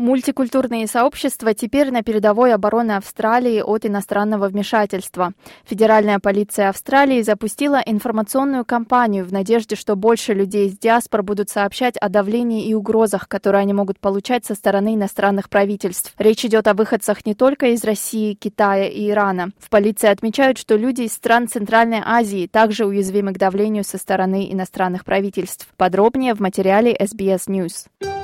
Мультикультурные сообщества теперь на передовой обороны Австралии от иностранного вмешательства. Федеральная полиция Австралии запустила информационную кампанию в надежде, что больше людей из диаспор будут сообщать о давлении и угрозах, которые они могут получать со стороны иностранных правительств. Речь идет о выходцах не только из России, Китая и Ирана. В полиции отмечают, что люди из стран Центральной Азии также уязвимы к давлению со стороны иностранных правительств. Подробнее в материале SBS News.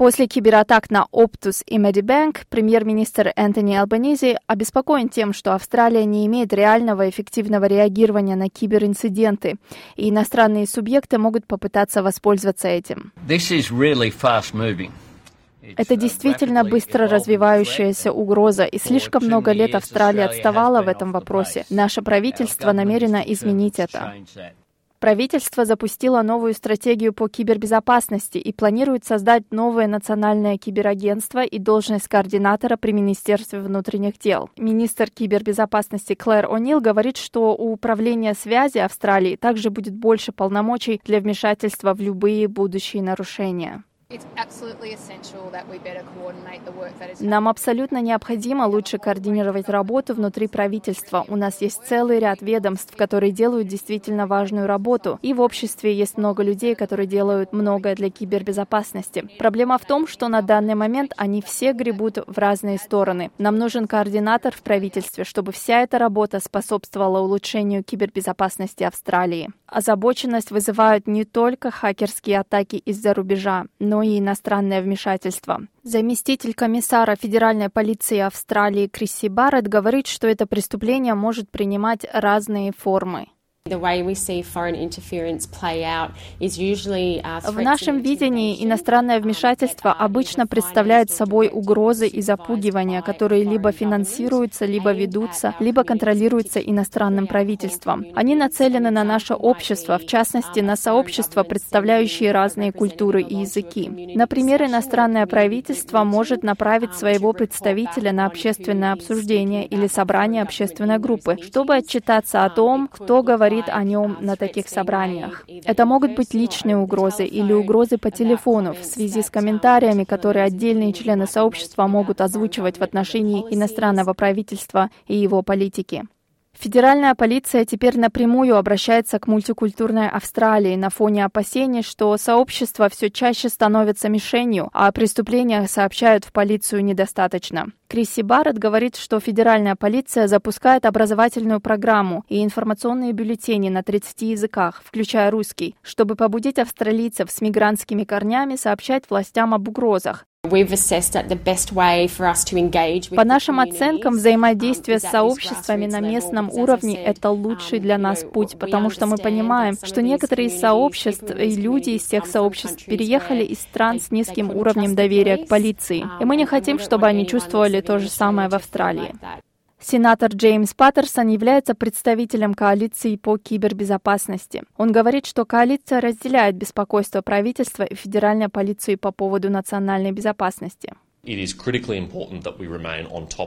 После кибератак на Optus и Medibank премьер-министр Энтони Албанизи обеспокоен тем, что Австралия не имеет реального эффективного реагирования на киберинциденты, и иностранные субъекты могут попытаться воспользоваться этим. Это действительно быстро развивающаяся угроза, и слишком много лет Австралия отставала в этом вопросе. Наше правительство намерено изменить это. Правительство запустило новую стратегию по кибербезопасности и планирует создать новое национальное киберагентство и должность координатора при Министерстве внутренних дел. Министр кибербезопасности Клэр О'Нил говорит, что у Управления связи Австралии также будет больше полномочий для вмешательства в любые будущие нарушения. Нам абсолютно необходимо лучше координировать работу внутри правительства. У нас есть целый ряд ведомств, которые делают действительно важную работу. И в обществе есть много людей, которые делают многое для кибербезопасности. Проблема в том, что на данный момент они все гребут в разные стороны. Нам нужен координатор в правительстве, чтобы вся эта работа способствовала улучшению кибербезопасности Австралии. Озабоченность вызывают не только хакерские атаки из-за рубежа, но и иностранное вмешательство. Заместитель комиссара Федеральной полиции Австралии Крисси Барретт говорит, что это преступление может принимать разные формы. В нашем видении иностранное вмешательство обычно представляет собой угрозы и запугивания, которые либо финансируются, либо ведутся, либо контролируются иностранным правительством. Они нацелены на наше общество, в частности, на сообщества, представляющие разные культуры и языки. Например, иностранное правительство может направить своего представителя на общественное обсуждение или собрание общественной группы, чтобы отчитаться о том, кто говорит говорит о нем на таких собраниях. Это могут быть личные угрозы или угрозы по телефону в связи с комментариями, которые отдельные члены сообщества могут озвучивать в отношении иностранного правительства и его политики. Федеральная полиция теперь напрямую обращается к мультикультурной Австралии на фоне опасений, что сообщество все чаще становится мишенью, а о преступлениях сообщают в полицию недостаточно. Крисси Барретт говорит, что федеральная полиция запускает образовательную программу и информационные бюллетени на 30 языках, включая русский, чтобы побудить австралийцев с мигрантскими корнями сообщать властям об угрозах, по нашим оценкам, взаимодействие с сообществами на местном уровне — это лучший для нас путь, потому что мы понимаем, что некоторые из сообществ и люди из тех сообществ переехали из стран с низким уровнем доверия к полиции, и мы не хотим, чтобы они чувствовали то же самое в Австралии. Сенатор Джеймс Паттерсон является представителем коалиции по кибербезопасности. Он говорит, что коалиция разделяет беспокойство правительства и федеральной полиции по поводу национальной безопасности.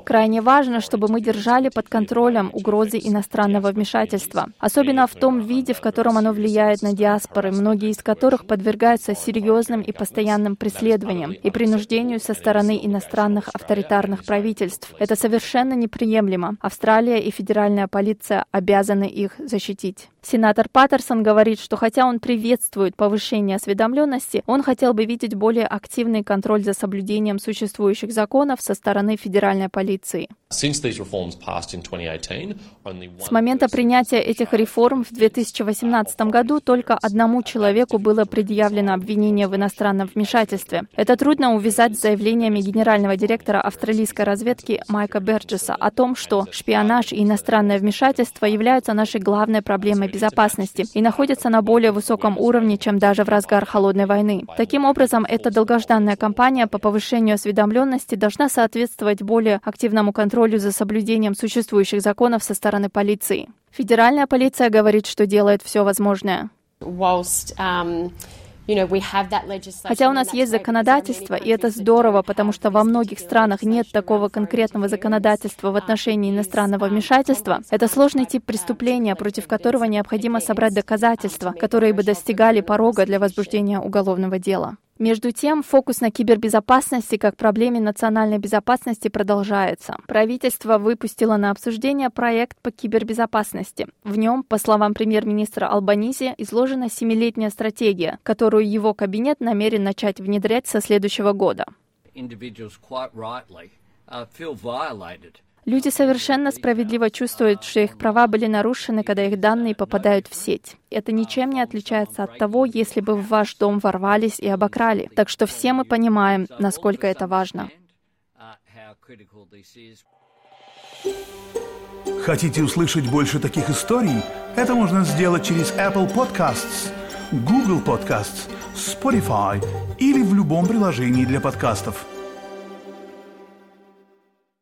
Крайне важно, чтобы мы держали под контролем угрозы иностранного вмешательства, особенно в том виде, в котором оно влияет на диаспоры, многие из которых подвергаются серьезным и постоянным преследованиям и принуждению со стороны иностранных авторитарных правительств. Это совершенно неприемлемо. Австралия и федеральная полиция обязаны их защитить. Сенатор Паттерсон говорит, что хотя он приветствует повышение осведомленности, он хотел бы видеть более активный контроль за соблюдением существующих законов со стороны федеральной полиции. С момента принятия этих реформ в 2018 году только одному человеку было предъявлено обвинение в иностранном вмешательстве. Это трудно увязать с заявлениями генерального директора австралийской разведки Майка Берджеса о том, что шпионаж и иностранное вмешательство являются нашей главной проблемой безопасности и находятся на более высоком уровне, чем даже в разгар холодной войны. Таким образом, эта долгожданная кампания по повышению осведомленности должна соответствовать более активному контролю за соблюдением существующих законов со стороны полиции. Федеральная полиция говорит, что делает все возможное. Um, Хотя у нас есть законодательство, и это здорово, потому что во многих странах нет такого конкретного законодательства в отношении иностранного вмешательства, это сложный тип преступления, против которого необходимо собрать доказательства, которые бы достигали порога для возбуждения уголовного дела. Между тем, фокус на кибербезопасности как проблеме национальной безопасности продолжается. Правительство выпустило на обсуждение проект по кибербезопасности. В нем, по словам премьер-министра Албанизи, изложена семилетняя стратегия, которую его кабинет намерен начать внедрять со следующего года. Люди совершенно справедливо чувствуют, что их права были нарушены, когда их данные попадают в сеть. Это ничем не отличается от того, если бы в ваш дом ворвались и обокрали. Так что все мы понимаем, насколько это важно. Хотите услышать больше таких историй? Это можно сделать через Apple Podcasts, Google Podcasts, Spotify или в любом приложении для подкастов.